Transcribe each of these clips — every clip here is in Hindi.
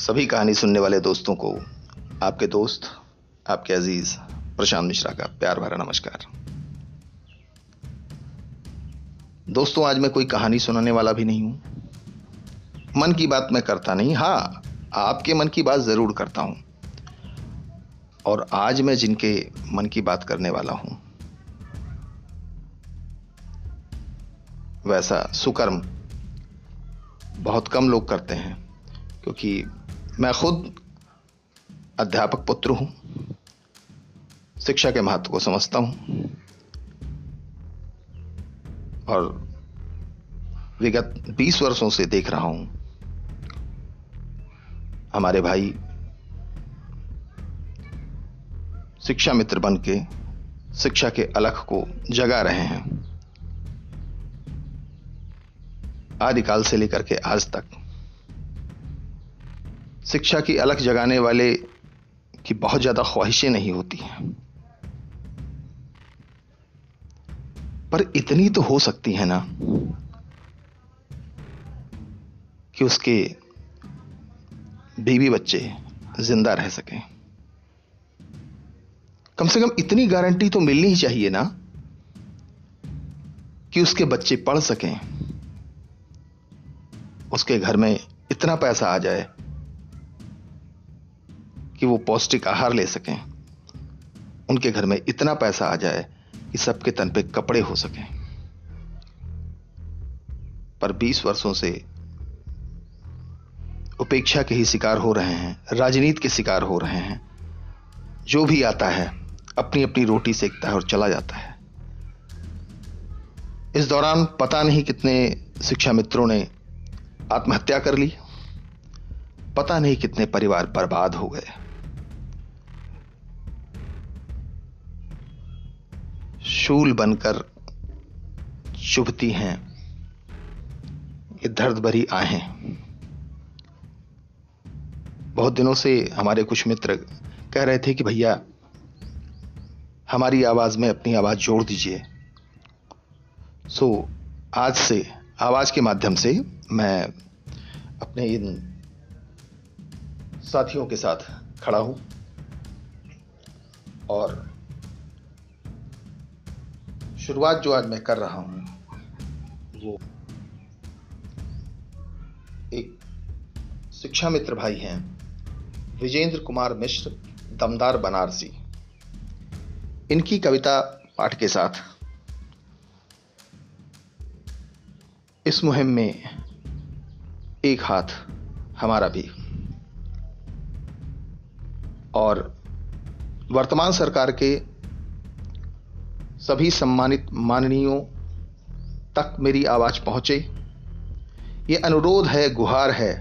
सभी कहानी सुनने वाले दोस्तों को आपके दोस्त, आपके अज़ीज़, प्रशांत मिश्रा का प्यार भरा नमस्कार। दोस्तों, आज मैं कोई कहानी सुनाने वाला भी नहीं हूँ। मन की बात मैं करता नहीं। हाँ, आपके मन की बात ज़रूर करता हूँ। और आज मैं जिनके मन की बात करने वाला हूँ, वैसा सुकर्म बहुत कम लोग करते हैं, क्योंकि मैं खुद अध्यापक पुत्र हूँ, शिक्षा के महत्व को समझता हूँ, और विगत 20 वर्षों से देख रहा हूँ, हमारे भाई शिक्षा मित्र बन के शिक्षा के अलख को जगा रहे हैं, आदिकाल से लेकर के आज तक। शिक्षा की अलग जगाने वाले की बहुत ज़्यादा ख्वाहिशें नहीं होती हैं। पर इतनी तो हो सकती है ना कि उसके बीवी बच्चे ज़िंदा रह सकें। कम से कम इतनी गारंटी तो मिलनी ही चाहिए ना कि उसके बच्चे पढ़ सकें, उसके घर में इतना पैसा आ जाए कि वो पौष्टिक आहार ले सकें। उनके घर में इतना पैसा आ जाए कि सबके तन पे कपड़े हो सकें। पर 20 वर्षों से उपेक्षा के ही शिकार हो रहे हैं, राजनीति के शिकार हो रहे हैं। जो भी आता है अपनी अपनी रोटी सेकता है और चला जाता है। इस दौरान पता नहीं कितने शिक्षा मित्रों ने आत्महत्या कर ली। पता नहीं कितने परिवार बर्बाद हो गए। शूल बनकर चुभती हैं, ये दर्द भरी आहें। बहुत दिनों से हमारे कुछ मित्र कह रहे थे कि भैया, हमारी आवाज़ में अपनी आवाज़ जोड़ दीजिए। सो आज से, आवाज़ के माध्यम से मैं अपने इन साथियों के साथ खड़ा हूँ और शुरुआत जो आज मैं कर रहा हूँ, वो एक शिक्षा मित्र भाई हैं, विजेंद्र कुमार मिश्र, दमदार बनारसी। इनकी कविता पाठ के साथ। इस मुहिम में एक हाथ हमारा भी। और वर्तमान सरकार के सभी सम्मानित माननीयों तक मेरी आवाज़ पहुँचे। ये अनुरोध है, गुहार है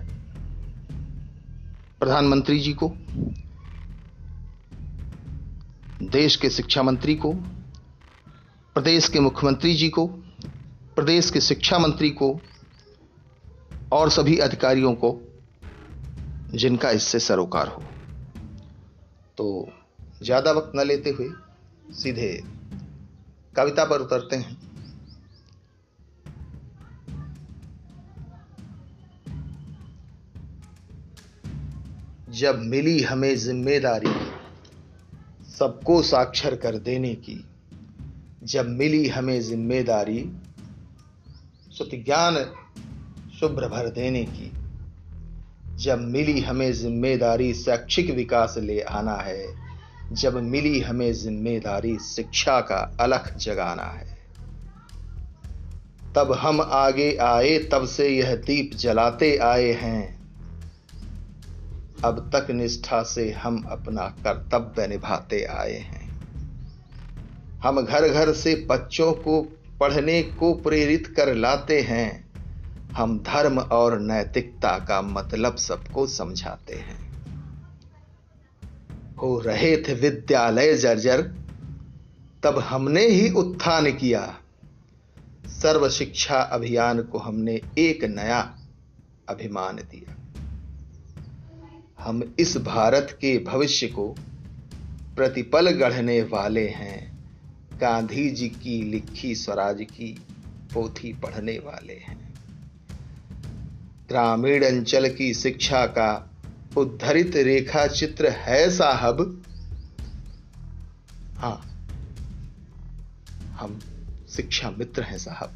प्रधानमंत्री जी को, देश के शिक्षा मंत्री को, प्रदेश के मुख्यमंत्री जी को, प्रदेश के शिक्षा मंत्री को और सभी अधिकारियों को, जिनका इससे सरोकार हो। तो ज़्यादा वक्त न लेते हुए सीधे कविता पर उतरते हैं। जब मिली हमें ज़िम्मेदारी, सबको साक्षर कर देने की। जब मिली हमें ज़िम्मेदारी सुत ज्ञान शुभ्र भर देने की। जब मिली हमें ज़िम्मेदारी, शैक्षिक विकास ले आना है। जब मिली हमें ज़िम्मेदारी, शिक्षा का अलख जगाना है। तब हम आगे आए, तब से यह दीप जलाते आए हैं। अब तक निष्ठा से हम अपना कर्तव्य निभाते आए हैं। हम घर घर से बच्चों को पढ़ने को प्रेरित कर लाते हैं। हम धर्म और नैतिकता का मतलब सबको समझाते हैं। हो रहे थे विद्यालय जर्जर, तब हमने ही उत्थान किया। सर्व शिक्षा अभियान को हमने एक नया अभिमान दिया। हम इस भारत के भविष्य को प्रतिपल गढ़ने वाले हैं। गांधी जी की लिखी स्वराज की पोथी पढ़ने वाले हैं। ग्रामीण अंचल की शिक्षा का उद्धरित रेखा चित्र है साहब। हाँ। हम शिक्षा मित्र हैं साहब।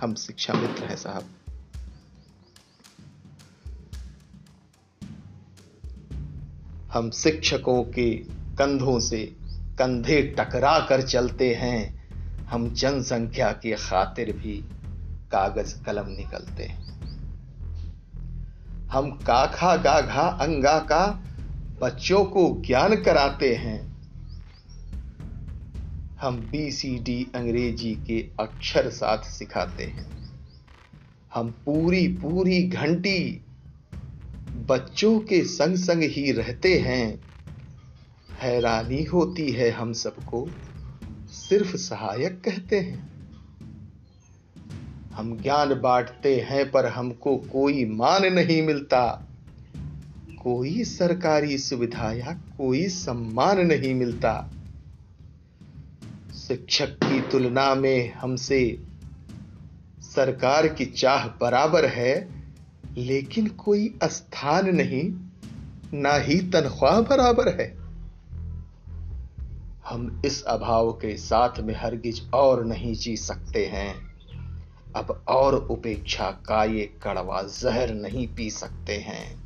हम शिक्षा मित्र हैं साहब। हम शिक्षकों के कंधों से कंधे टकरा कर चलते हैं। हम जनसंख्या की खातिर भी कागज़ कलम निकलते हैं। हम काखा गाघा अंगा का बच्चों को ज्ञान कराते हैं। हम बी सी डी अंग्रेज़ी के अक्षर साथ सिखाते हैं। हम पूरी पूरी घंटी बच्चों के संग संग ही रहते हैं। हैरानी होती है हम सबको, सिर्फ़ सहायक कहते हैं। हम ज्ञान बांटते हैं, पर हमको कोई मान नहीं मिलता। कोई सरकारी सुविधा या कोई सम्मान नहीं मिलता। शिक्षक की तुलना में हमसे सरकार की चाह बराबर है, लेकिन कोई स्थान नहीं, ना ही तनख्वाह बराबर है। हम इस अभाव के साथ में हरगिज और नहीं जी सकते हैं। अब और उपेक्षा का ये कड़वा जहर नहीं पी सकते हैं।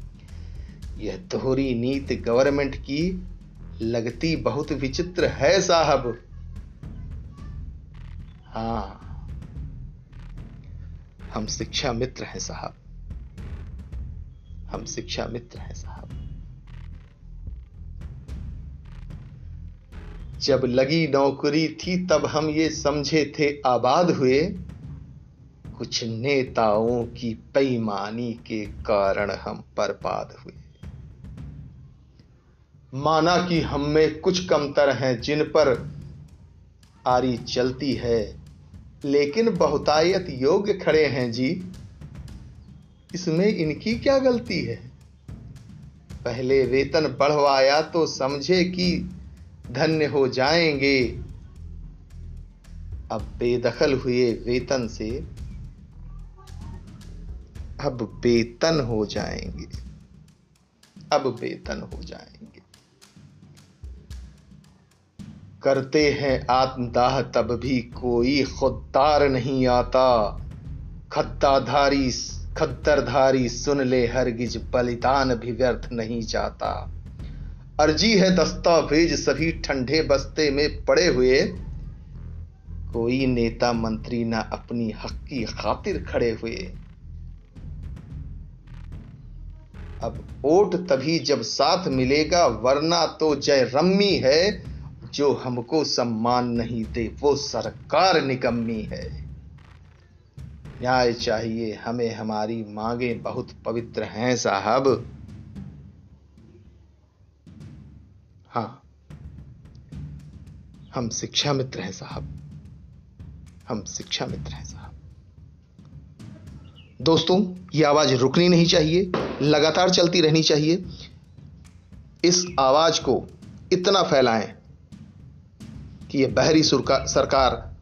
यह दोहरी नीति गवर्नमेंट की लगती बहुत विचित्र है, साहब। हाँ, हम शिक्षा मित्र हैं, साहब। हम शिक्षा मित्र हैं, साहब। जब लगी नौकरी थी, तब हम ये समझे थे, आबाद हुए कुछ नेताओं की बेईमानी के कारण हम बर्बाद हुए। माना कि हम में कुछ कमतर हैं जिन पर आरी चलती है, लेकिन बहुतायत योग्य खड़े हैं जी। इसमें इनकी क्या गलती है? पहले वेतन बढ़वाया तो समझे कि धन्य हो जाएँगे। अब बेदखल हुए वेतन से अब वेतन हो जाएँगे। अब वेतन हो जाएँगे। करते हैं आत्मदाह, तब भी कोई खुददार नहीं आता। खद्दाधारी, खद्दरधारी सुन ले, हरगिज बलिदान भी व्यर्थ नहीं जाता। अर्जी है दस्तावेज़, सभी ठंडे बस्ते में पड़े हुए। कोई नेता मंत्री ना अपनी हक की खातिर खड़े हुए। अब ओट तभी जब साथ मिलेगा, वरना तो जय रम्मी है, जो हमको सम्मान नहीं दे, वो सरकार निकम्मी है। न्याय चाहिए, हमें हमारी मांगे बहुत पवित्र हैं, साहब। हाँ हम शिक्षा मित्र हैं, साहब। हम शिक्षा मित्र हैं, साहब। दोस्तों, ये आवाज़ रुकनी नहीं चाहिए। लगातार चलती रहनी चाहिए। इस आवाज़ को इतना फैलाएँ कि यह बहरी सरकार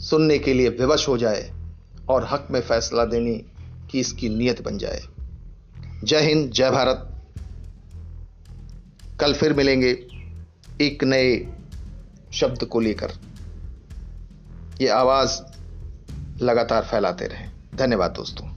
सुनने के लिए विवश हो जाए और हक में फैसला देने की इसकी नीयत बन जाए। जय हिंद, जय भारत। कल फिर मिलेंगे एक नए शब्द को लेकर। ये आवाज़ लगातार फैलाते रहें। धन्यवाद दोस्तों।